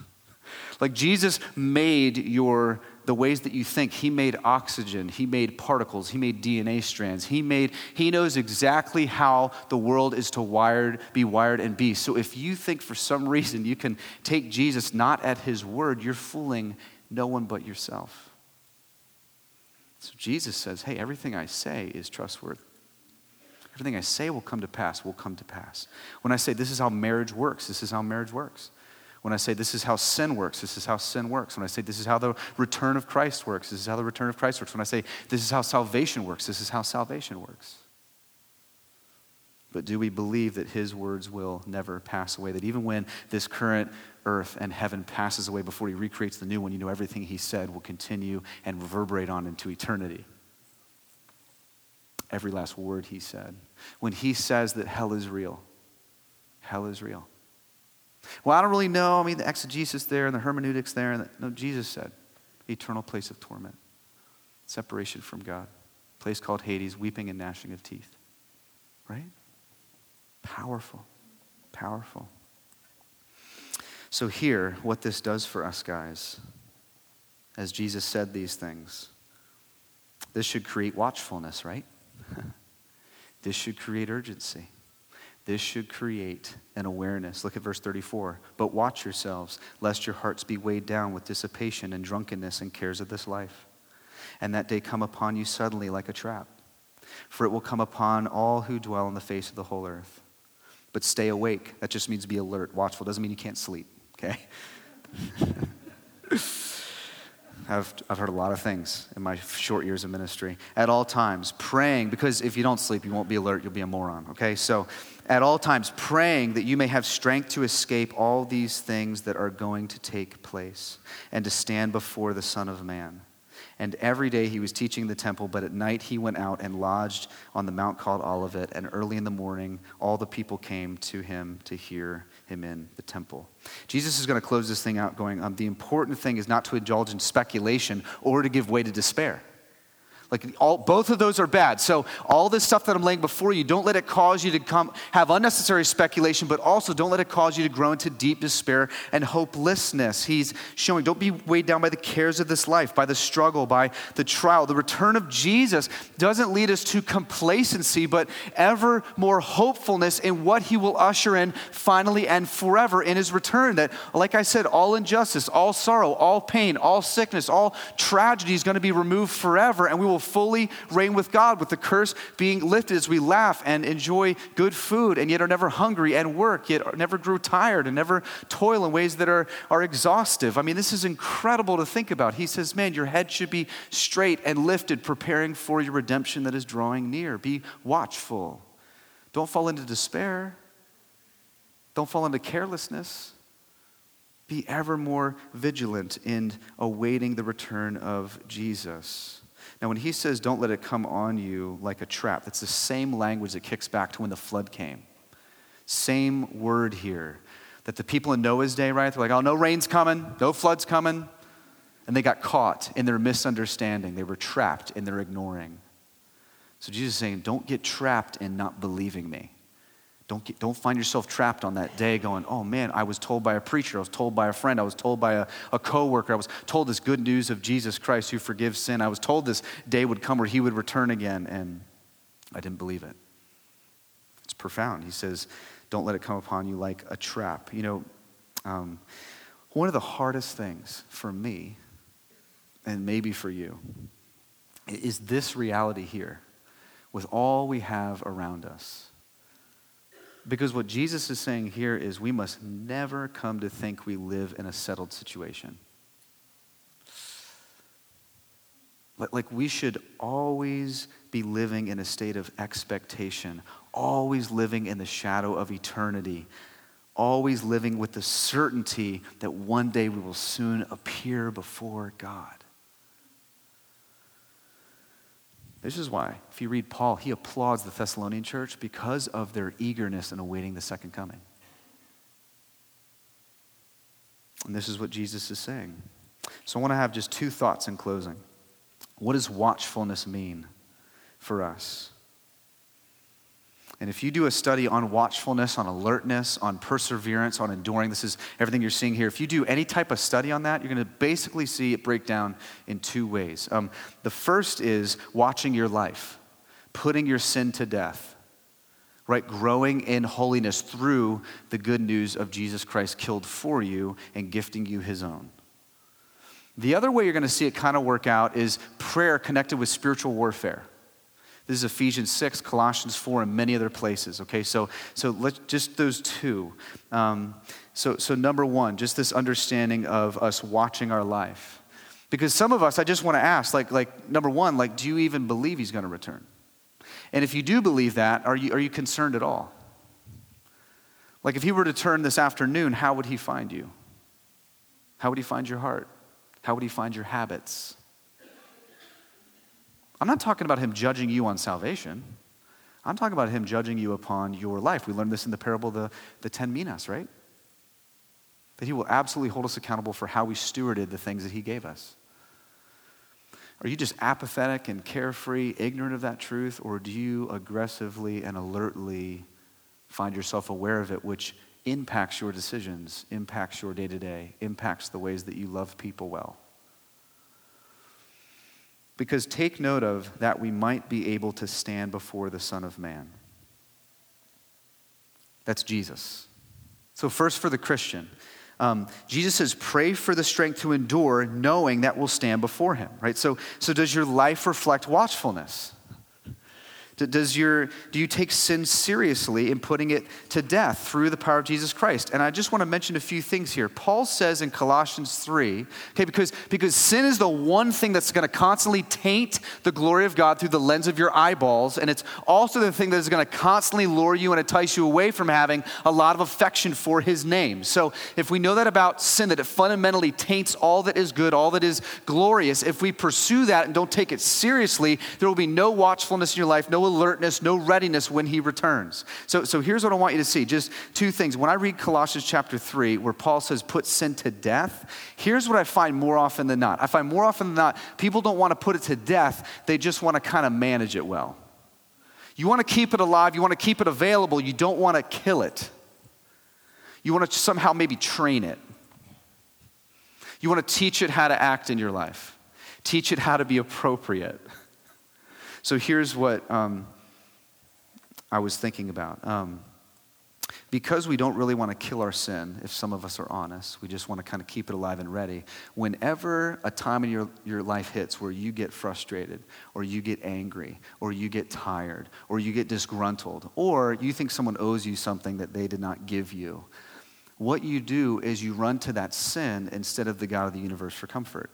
Like Jesus made your the ways that you think. He made oxygen, he made particles, he made DNA strands. He made he knows exactly how the world is to wired be wired and be. So if you think for some reason you can take Jesus not at his word, you're fooling no one but yourself. So Jesus says, "Hey, everything I say is trustworthy." Everything I say will come to pass, will come to pass. When I say this is how marriage works, this is how marriage works. When I say this is how sin works, this is how sin works. When I say this is how the return of Christ works, this is how the return of Christ works. When I say this is how salvation works, this is how salvation works. But do we believe that his words will never pass away? That even when this current earth and heaven passes away before he recreates the new one, you know everything he said will continue and reverberate on into eternity? Every last word he said. When he says that hell is real, hell is real. Well, I don't really know. I mean, the exegesis there and the hermeneutics there. And the, no, Jesus said, eternal place of torment, separation from God, place called Hades, weeping and gnashing of teeth. Right? Powerful, powerful. So, here, what this does for us, guys, as Jesus said these things, this should create watchfulness, right? this should create urgency. This should create an awareness. Look at verse 34. But watch yourselves, lest your hearts be weighed down with dissipation and drunkenness and cares of this life, and that day come upon you suddenly like a trap. For it will come upon all who dwell on the face of the whole earth. But stay awake. That just means be alert, watchful. Doesn't mean you can't sleep, okay? I've, I've heard a lot of things in my short years of ministry. At all times, praying, because if you don't sleep, you won't be alert, you'll be a moron, okay? So, at all times, praying that you may have strength to escape all these things that are going to take place and to stand before the Son of Man. And every day he was teaching the temple, but at night he went out and lodged on the mount called Olivet. And early in the morning, all the people came to him to hear him in the temple. Jesus is going to close this thing out going, um, the important thing is not to indulge in speculation or to give way to despair. Like all, both of those are bad. So all this stuff that I'm laying before you, don't let it cause you to come have unnecessary speculation, but also don't let it cause you to grow into deep despair and hopelessness. He's showing don't be weighed down by the cares of this life, by the struggle, by the trial. The return of Jesus doesn't lead us to complacency, but ever more hopefulness in what he will usher in finally and forever in his return. That, like I said, all injustice, all sorrow, all pain, all sickness, all tragedy is going to be removed forever, and we will fully reign with God, with the curse being lifted as we laugh and enjoy good food, and yet are never hungry and work, yet never grew tired and never toil in ways that are, are exhaustive. I mean, this is incredible to think about. He says, Man, your head should be straight and lifted, preparing for your redemption that is drawing near. Be watchful. Don't fall into despair. Don't fall into carelessness. Be ever more vigilant in awaiting the return of Jesus. Now, when he says, don't let it come on you like a trap, that's the same language that kicks back to when the flood came. Same word here. That the people in Noah's day, right? They're like, oh, no rain's coming, no flood's coming. And they got caught in their misunderstanding. They were trapped in their ignoring. So Jesus is saying, don't get trapped in not believing me. Don't, get, don't find yourself trapped on that day going, oh man, I was told by a preacher, I was told by a friend, I was told by a, a coworker, I was told this good news of Jesus Christ who forgives sin. I was told this day would come where he would return again, and I didn't believe it. It's profound. He says, don't let it come upon you like a trap. You know, um, one of the hardest things for me, and maybe for you, is this reality here with all we have around us because what Jesus is saying here is we must never come to think we live in a settled situation. Like we should always be living in a state of expectation, always living in the shadow of eternity, always living with the certainty that one day we will soon appear before God. This is why, if you read Paul, he applauds the Thessalonian church because of their eagerness in awaiting the second coming. And this is what Jesus is saying. So I want to have just two thoughts in closing. What does watchfulness mean for us? And if you do a study on watchfulness, on alertness, on perseverance, on enduring, this is everything you're seeing here. If you do any type of study on that, you're going to basically see it break down in two ways. Um, the first is watching your life, putting your sin to death, right? Growing in holiness through the good news of Jesus Christ killed for you and gifting you his own. The other way you're going to see it kind of work out is prayer connected with spiritual warfare. This is Ephesians 6, Colossians 4, and many other places. Okay, so, so let's just those two. Um, so, so, number one, just this understanding of us watching our life. Because some of us, I just want to ask, like, like number one, like, do you even believe he's going to return? And if you do believe that, are you, are you concerned at all? Like, if he were to turn this afternoon, how would he find you? How would he find your heart? How would he find your habits? I'm not talking about him judging you on salvation. I'm talking about him judging you upon your life. We learned this in the parable of the, the 10 minas, right? That he will absolutely hold us accountable for how we stewarded the things that he gave us. Are you just apathetic and carefree, ignorant of that truth, or do you aggressively and alertly find yourself aware of it, which impacts your decisions, impacts your day to day, impacts the ways that you love people well? Because take note of that we might be able to stand before the Son of Man. That's Jesus. So, first for the Christian, um, Jesus says, pray for the strength to endure, knowing that we'll stand before him, right? So, so does your life reflect watchfulness? Does your, do you take sin seriously in putting it to death through the power of Jesus Christ? And I just want to mention a few things here. Paul says in Colossians 3, okay, because, because sin is the one thing that's going to constantly taint the glory of God through the lens of your eyeballs, and it's also the thing that is going to constantly lure you and entice you away from having a lot of affection for his name. So if we know that about sin, that it fundamentally taints all that is good, all that is glorious, if we pursue that and don't take it seriously, there will be no watchfulness in your life, no alertness, no readiness when he returns. So, so here's what I want you to see just two things. When I read Colossians chapter 3, where Paul says, put sin to death, here's what I find more often than not. I find more often than not, people don't want to put it to death, they just want to kind of manage it well. You want to keep it alive, you want to keep it available, you don't want to kill it. You want to somehow maybe train it. You want to teach it how to act in your life, teach it how to be appropriate. So here's what um, I was thinking about. Um, because we don't really want to kill our sin, if some of us are honest, we just want to kind of keep it alive and ready. Whenever a time in your, your life hits where you get frustrated, or you get angry, or you get tired, or you get disgruntled, or you think someone owes you something that they did not give you, what you do is you run to that sin instead of the God of the universe for comfort.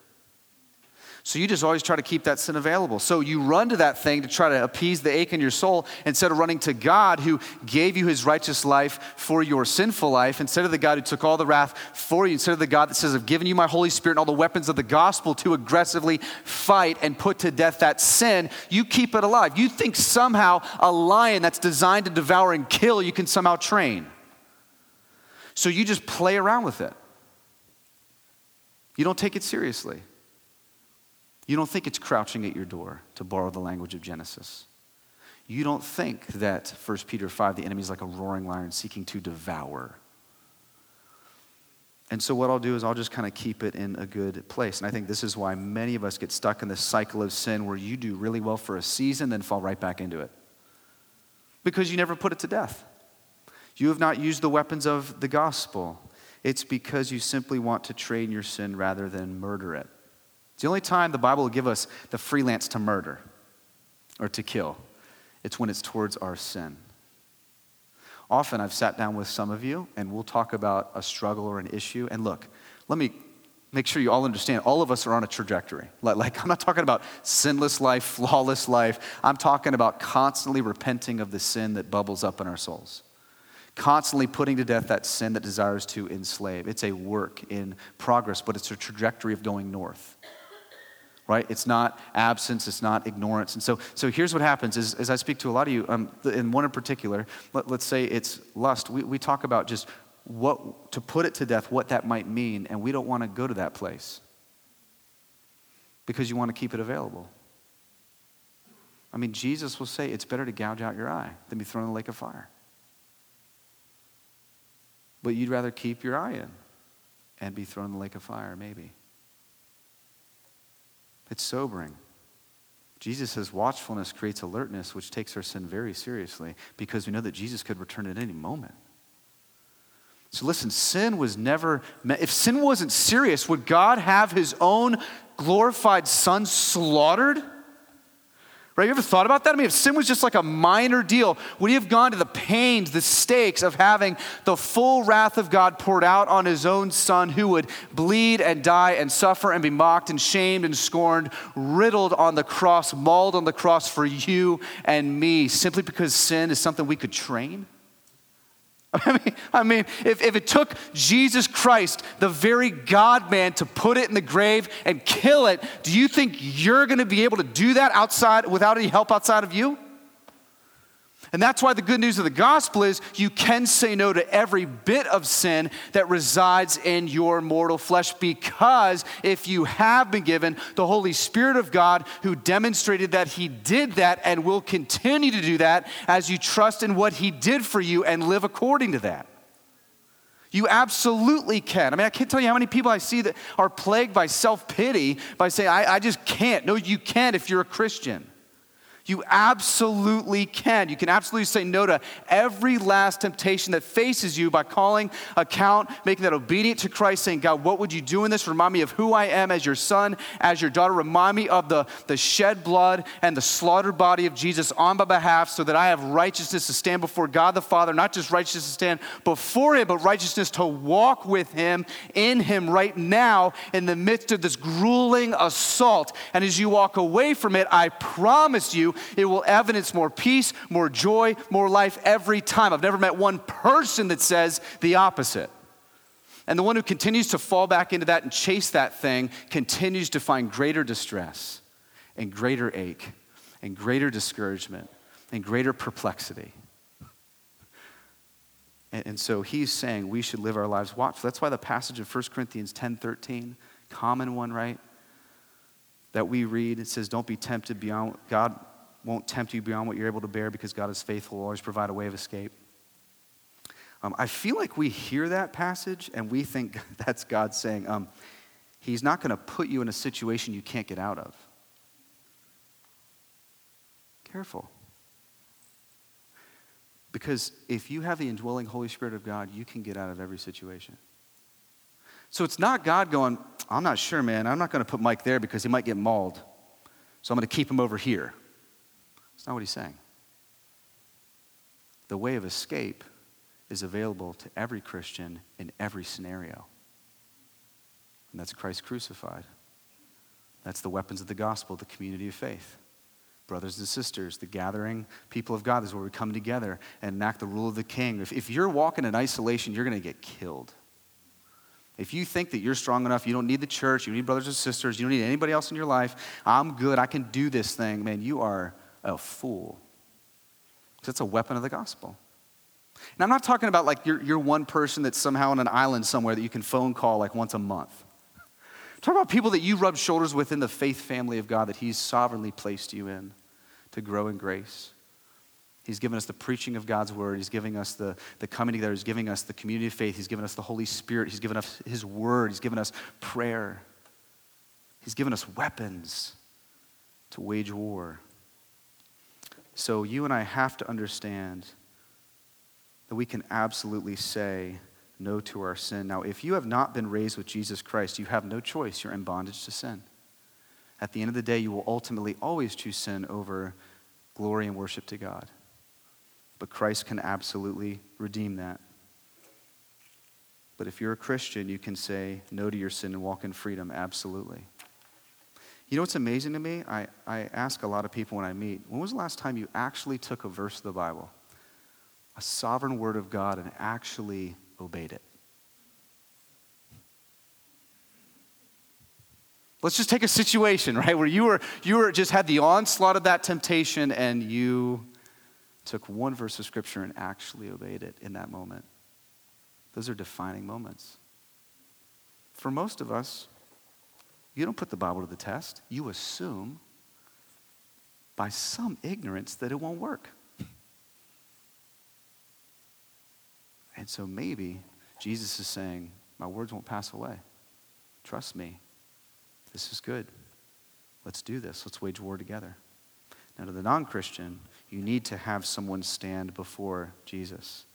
So you just always try to keep that sin available. So you run to that thing to try to appease the ache in your soul instead of running to God who gave you his righteous life for your sinful life, instead of the God who took all the wrath for you, instead of the God that says, I've given you my Holy Spirit and all the weapons of the gospel to aggressively fight and put to death that sin, you keep it alive. You think somehow a lion that's designed to devour and kill you can somehow train. So you just play around with it. You don't take it seriously. You don't think it's crouching at your door, to borrow the language of Genesis. You don't think that 1 Peter 5, the enemy is like a roaring lion seeking to devour. And so, what I'll do is I'll just kind of keep it in a good place. And I think this is why many of us get stuck in this cycle of sin where you do really well for a season, then fall right back into it. Because you never put it to death. You have not used the weapons of the gospel. It's because you simply want to train your sin rather than murder it. It's the only time the Bible will give us the freelance to murder or to kill. It's when it's towards our sin. Often I've sat down with some of you and we'll talk about a struggle or an issue. And look, let me make sure you all understand all of us are on a trajectory. Like, like, I'm not talking about sinless life, flawless life. I'm talking about constantly repenting of the sin that bubbles up in our souls. Constantly putting to death that sin that desires to enslave. It's a work in progress, but it's a trajectory of going north right? It's not absence, it's not ignorance. And so, so here's what happens is, as I speak to a lot of you, um, in one in particular, let, us say it's lust. We, we talk about just what, to put it to death, what that might mean, and we don't want to go to that place because you want to keep it available. I mean, Jesus will say it's better to gouge out your eye than be thrown in the lake of fire. But you'd rather keep your eye in and be thrown in the lake of fire, maybe. It's sobering. Jesus says watchfulness creates alertness, which takes our sin very seriously because we know that Jesus could return at any moment. So listen, sin was never, meant. if sin wasn't serious, would God have his own glorified son slaughtered? Right? You ever thought about that? I mean, if sin was just like a minor deal, would he have gone to the pains, the stakes of having the full wrath of God poured out on his own son who would bleed and die and suffer and be mocked and shamed and scorned, riddled on the cross, mauled on the cross for you and me, simply because sin is something we could train? I mean, I mean if, if it took Jesus Christ, the very God man, to put it in the grave and kill it, do you think you're going to be able to do that outside without any help outside of you? And that's why the good news of the gospel is you can say no to every bit of sin that resides in your mortal flesh because if you have been given the Holy Spirit of God who demonstrated that He did that and will continue to do that as you trust in what He did for you and live according to that. You absolutely can. I mean, I can't tell you how many people I see that are plagued by self pity by saying, I, I just can't. No, you can if you're a Christian. You absolutely can. You can absolutely say no to every last temptation that faces you by calling account, making that obedient to Christ, saying, God, what would you do in this? Remind me of who I am as your son, as your daughter. Remind me of the, the shed blood and the slaughtered body of Jesus on my behalf so that I have righteousness to stand before God the Father, not just righteousness to stand before Him, but righteousness to walk with Him, in Him right now in the midst of this grueling assault. And as you walk away from it, I promise you, it will evidence more peace, more joy, more life every time. I've never met one person that says the opposite. And the one who continues to fall back into that and chase that thing continues to find greater distress and greater ache and greater discouragement and greater perplexity. And, so he's saying we should live our lives watchful. That's why the passage of 1 Corinthians 10 13, common one, right? That we read, it says, Don't be tempted beyond God won't tempt you beyond what you're able to bear because God is faithful, will always provide a way of escape. Um, I feel like we hear that passage and we think that's God saying, um, He's not going to put you in a situation you can't get out of. Careful. Because if you have the indwelling Holy Spirit of God, you can get out of every situation. So it's not God going, I'm not sure, man. I'm not going to put Mike there because he might get mauled. So I'm going to keep him over here. Not what he's saying. The way of escape is available to every Christian in every scenario. And that's Christ crucified. That's the weapons of the gospel, the community of faith. Brothers and sisters, the gathering people of God is where we come together and enact the rule of the king. If, if you're walking in isolation, you're going to get killed. If you think that you're strong enough, you don't need the church, you don't need brothers and sisters, you don't need anybody else in your life, I'm good, I can do this thing, man, you are a fool. Because it's a weapon of the gospel. And I'm not talking about like you're, you're one person that's somehow on an island somewhere that you can phone call like once a month. I'm about people that you rub shoulders with in the faith family of God that He's sovereignly placed you in to grow in grace. He's given us the preaching of God's word. He's giving us the, the coming together. He's giving us the community of faith. He's given us the Holy Spirit. He's given us His word. He's given us prayer. He's given us weapons to wage war. So you and I have to understand that we can absolutely say no to our sin. Now, if you have not been raised with Jesus Christ, you have no choice. You're in bondage to sin. At the end of the day, you will ultimately always choose sin over glory and worship to God. But Christ can absolutely redeem that. But if you're a Christian, you can say no to your sin and walk in freedom, absolutely. You know what's amazing to me? I, I ask a lot of people when I meet, when was the last time you actually took a verse of the Bible, a sovereign word of God, and actually obeyed it? Let's just take a situation, right, where you were you were just had the onslaught of that temptation and you took one verse of scripture and actually obeyed it in that moment. Those are defining moments. For most of us, you don't put the Bible to the test. You assume by some ignorance that it won't work. And so maybe Jesus is saying, My words won't pass away. Trust me. This is good. Let's do this. Let's wage war together. Now, to the non Christian, you need to have someone stand before Jesus.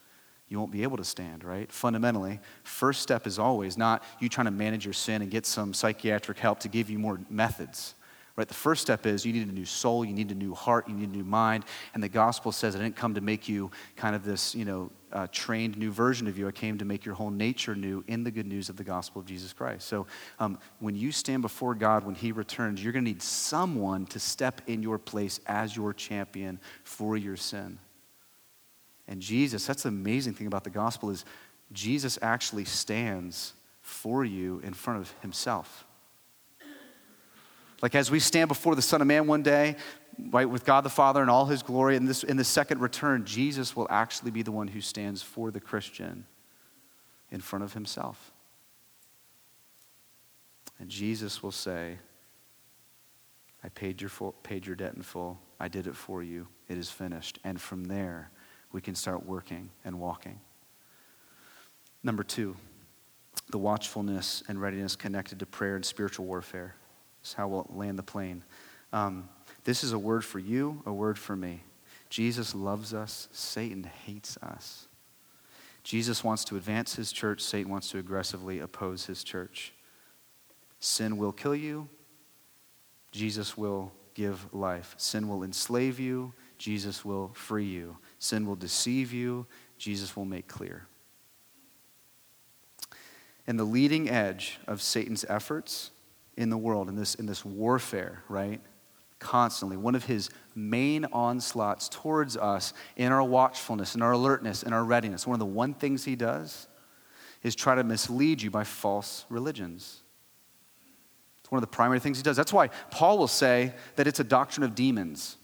You won't be able to stand, right? Fundamentally, first step is always not you trying to manage your sin and get some psychiatric help to give you more methods. Right? The first step is you need a new soul, you need a new heart, you need a new mind. And the gospel says I didn't come to make you kind of this, you know, uh, trained new version of you. I came to make your whole nature new in the good news of the gospel of Jesus Christ. So um, when you stand before God when He returns, you're going to need someone to step in your place as your champion for your sin. And Jesus, that's the amazing thing about the gospel is Jesus actually stands for you in front of Himself. Like as we stand before the Son of Man one day, right, with God the Father and all his glory, in, this, in the second return, Jesus will actually be the one who stands for the Christian in front of himself. And Jesus will say, I paid your, full, paid your debt in full. I did it for you. It is finished. And from there, we can start working and walking. Number two, the watchfulness and readiness connected to prayer and spiritual warfare. Is how we'll land the plane. Um, this is a word for you, a word for me. Jesus loves us, Satan hates us. Jesus wants to advance his church, Satan wants to aggressively oppose his church. Sin will kill you, Jesus will give life. Sin will enslave you, Jesus will free you. Sin will deceive you, Jesus will make clear. And the leading edge of Satan's efforts in the world, in this, in this warfare, right? Constantly. One of his main onslaughts towards us in our watchfulness, in our alertness, in our readiness, one of the one things he does is try to mislead you by false religions. It's one of the primary things he does. That's why Paul will say that it's a doctrine of demons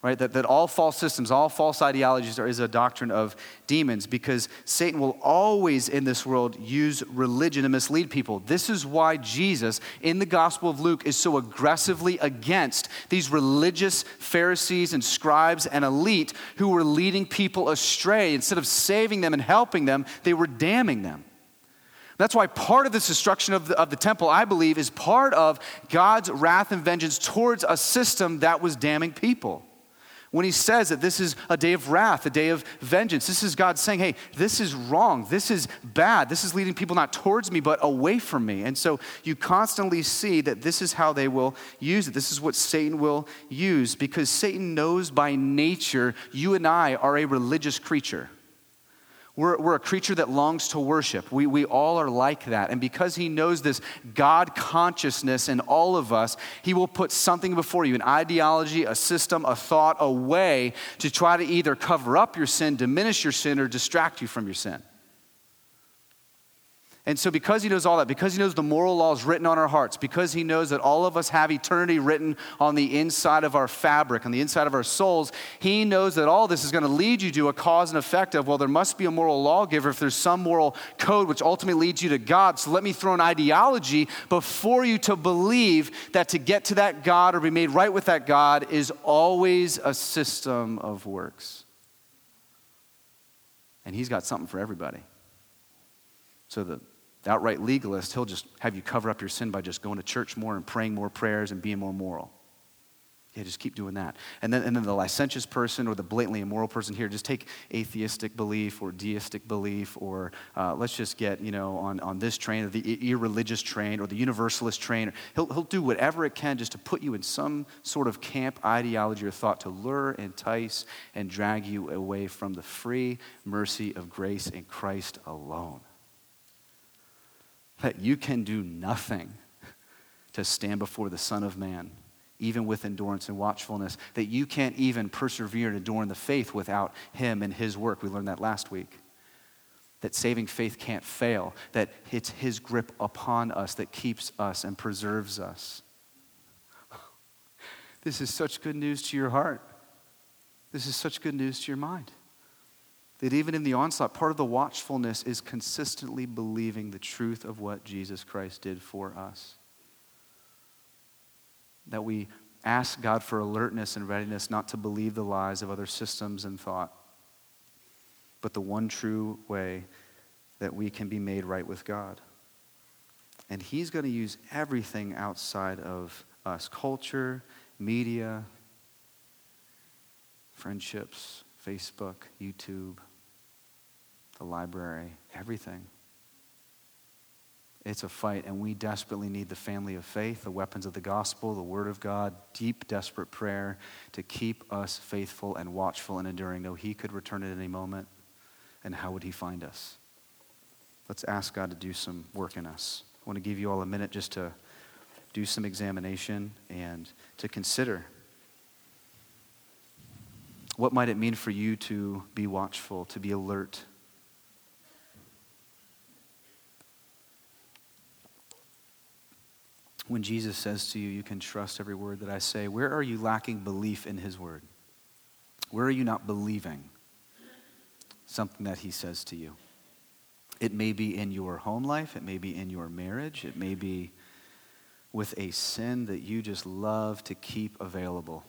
right? That, that all false systems, all false ideologies are, is a doctrine of demons because Satan will always in this world use religion to mislead people. This is why Jesus in the Gospel of Luke is so aggressively against these religious Pharisees and scribes and elite who were leading people astray. Instead of saving them and helping them, they were damning them. That's why part of this destruction of the, of the temple, I believe, is part of God's wrath and vengeance towards a system that was damning people. When he says that this is a day of wrath, a day of vengeance, this is God saying, hey, this is wrong. This is bad. This is leading people not towards me, but away from me. And so you constantly see that this is how they will use it. This is what Satan will use because Satan knows by nature you and I are a religious creature. We're, we're a creature that longs to worship. We, we all are like that. And because he knows this God consciousness in all of us, he will put something before you an ideology, a system, a thought, a way to try to either cover up your sin, diminish your sin, or distract you from your sin. And so, because he knows all that, because he knows the moral laws written on our hearts, because he knows that all of us have eternity written on the inside of our fabric, on the inside of our souls, he knows that all this is going to lead you to a cause and effect of, well, there must be a moral lawgiver if there's some moral code which ultimately leads you to God. So, let me throw an ideology before you to believe that to get to that God or be made right with that God is always a system of works. And he's got something for everybody. So, the outright legalist, he'll just have you cover up your sin by just going to church more and praying more prayers and being more moral. Yeah, just keep doing that. And then, and then the licentious person or the blatantly immoral person here, just take atheistic belief or deistic belief, or uh, let's just get, you know, on, on this train or the irreligious train or the universalist train. He'll, he'll do whatever it can just to put you in some sort of camp ideology or thought to lure, entice, and drag you away from the free mercy of grace in Christ alone that you can do nothing to stand before the Son of Man, even with endurance and watchfulness, that you can't even persevere and in the faith without Him and His work. We learned that last week. That saving faith can't fail, that it's His grip upon us that keeps us and preserves us. This is such good news to your heart. This is such good news to your mind. That even in the onslaught, part of the watchfulness is consistently believing the truth of what Jesus Christ did for us. That we ask God for alertness and readiness not to believe the lies of other systems and thought, but the one true way that we can be made right with God. And He's going to use everything outside of us culture, media, friendships, Facebook, YouTube, the library, everything. It's a fight, and we desperately need the family of faith, the weapons of the gospel, the word of God, deep, desperate prayer to keep us faithful and watchful and enduring, though He could return at any moment. And how would He find us? Let's ask God to do some work in us. I want to give you all a minute just to do some examination and to consider what might it mean for you to be watchful, to be alert, when Jesus says to you, You can trust every word that I say, where are you lacking belief in his word? Where are you not believing something that he says to you? It may be in your home life, it may be in your marriage, it may be with a sin that you just love to keep available,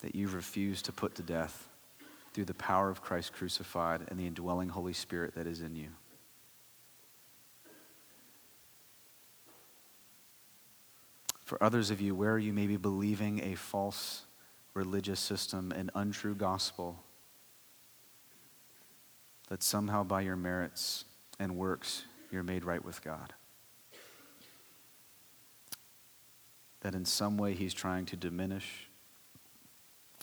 that you refuse to put to death through the power of Christ crucified and the indwelling Holy Spirit that is in you. For others of you, where you may be believing a false religious system, an untrue gospel, that somehow by your merits and works you're made right with God? That in some way he's trying to diminish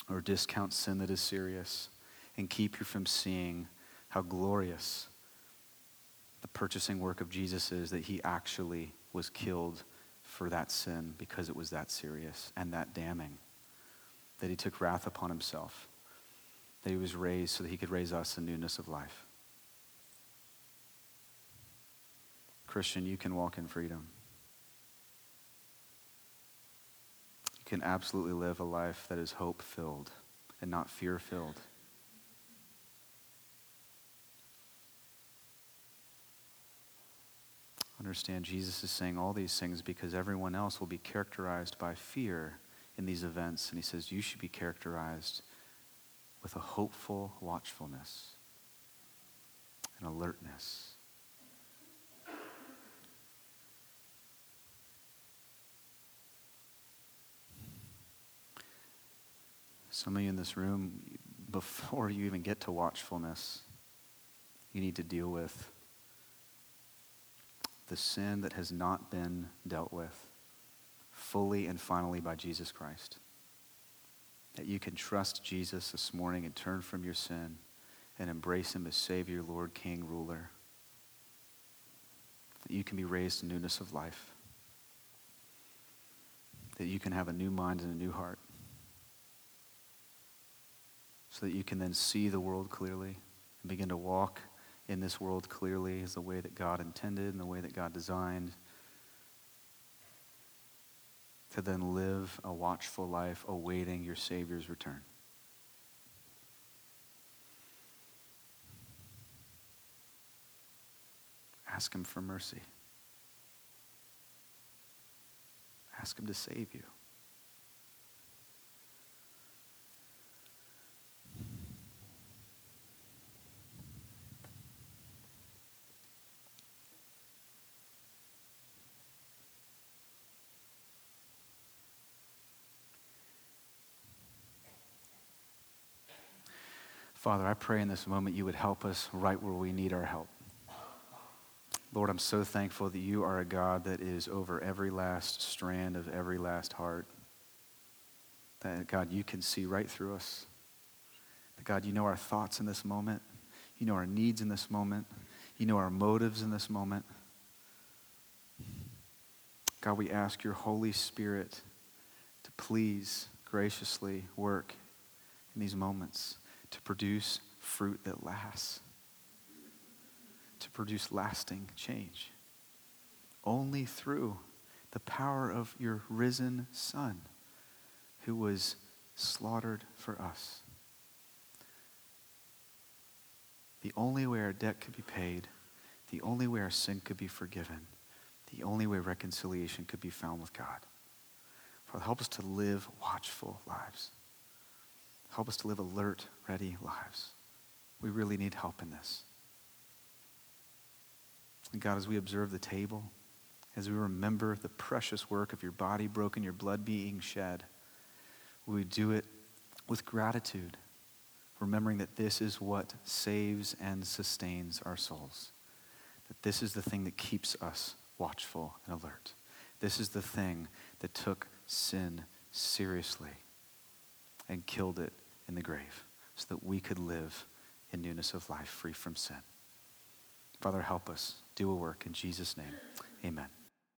or discount sin that is serious and keep you from seeing how glorious the purchasing work of Jesus is that he actually was killed for that sin because it was that serious and that damning. That he took wrath upon himself. That he was raised so that he could raise us in newness of life. Christian, you can walk in freedom. You can absolutely live a life that is hope filled and not fear filled. Understand, Jesus is saying all these things because everyone else will be characterized by fear in these events. And he says, You should be characterized with a hopeful watchfulness and alertness. Some of you in this room, before you even get to watchfulness, you need to deal with the sin that has not been dealt with fully and finally by Jesus Christ. That you can trust Jesus this morning and turn from your sin and embrace him as Savior, Lord, King, ruler. That you can be raised in newness of life. That you can have a new mind and a new heart. So that you can then see the world clearly and begin to walk in this world clearly is the way that God intended and the way that God designed. To then live a watchful life awaiting your Savior's return. Ask Him for mercy. Ask Him to save you. Father, I pray in this moment you would help us right where we need our help. Lord, I'm so thankful that you are a God that is over every last strand of every last heart. That, God, you can see right through us. That, God, you know our thoughts in this moment. You know our needs in this moment. You know our motives in this moment. God, we ask your Holy Spirit to please graciously work in these moments to produce fruit that lasts, to produce lasting change. Only through the power of your risen Son, who was slaughtered for us. The only way our debt could be paid, the only way our sin could be forgiven, the only way reconciliation could be found with God. Father, help us to live watchful lives. Help us to live alert, ready lives. We really need help in this. And God, as we observe the table, as we remember the precious work of your body broken, your blood being shed, we do it with gratitude, remembering that this is what saves and sustains our souls. That this is the thing that keeps us watchful and alert. This is the thing that took sin seriously and killed it in the grave so that we could live in newness of life free from sin. Father, help us do a work in Jesus' name. Amen.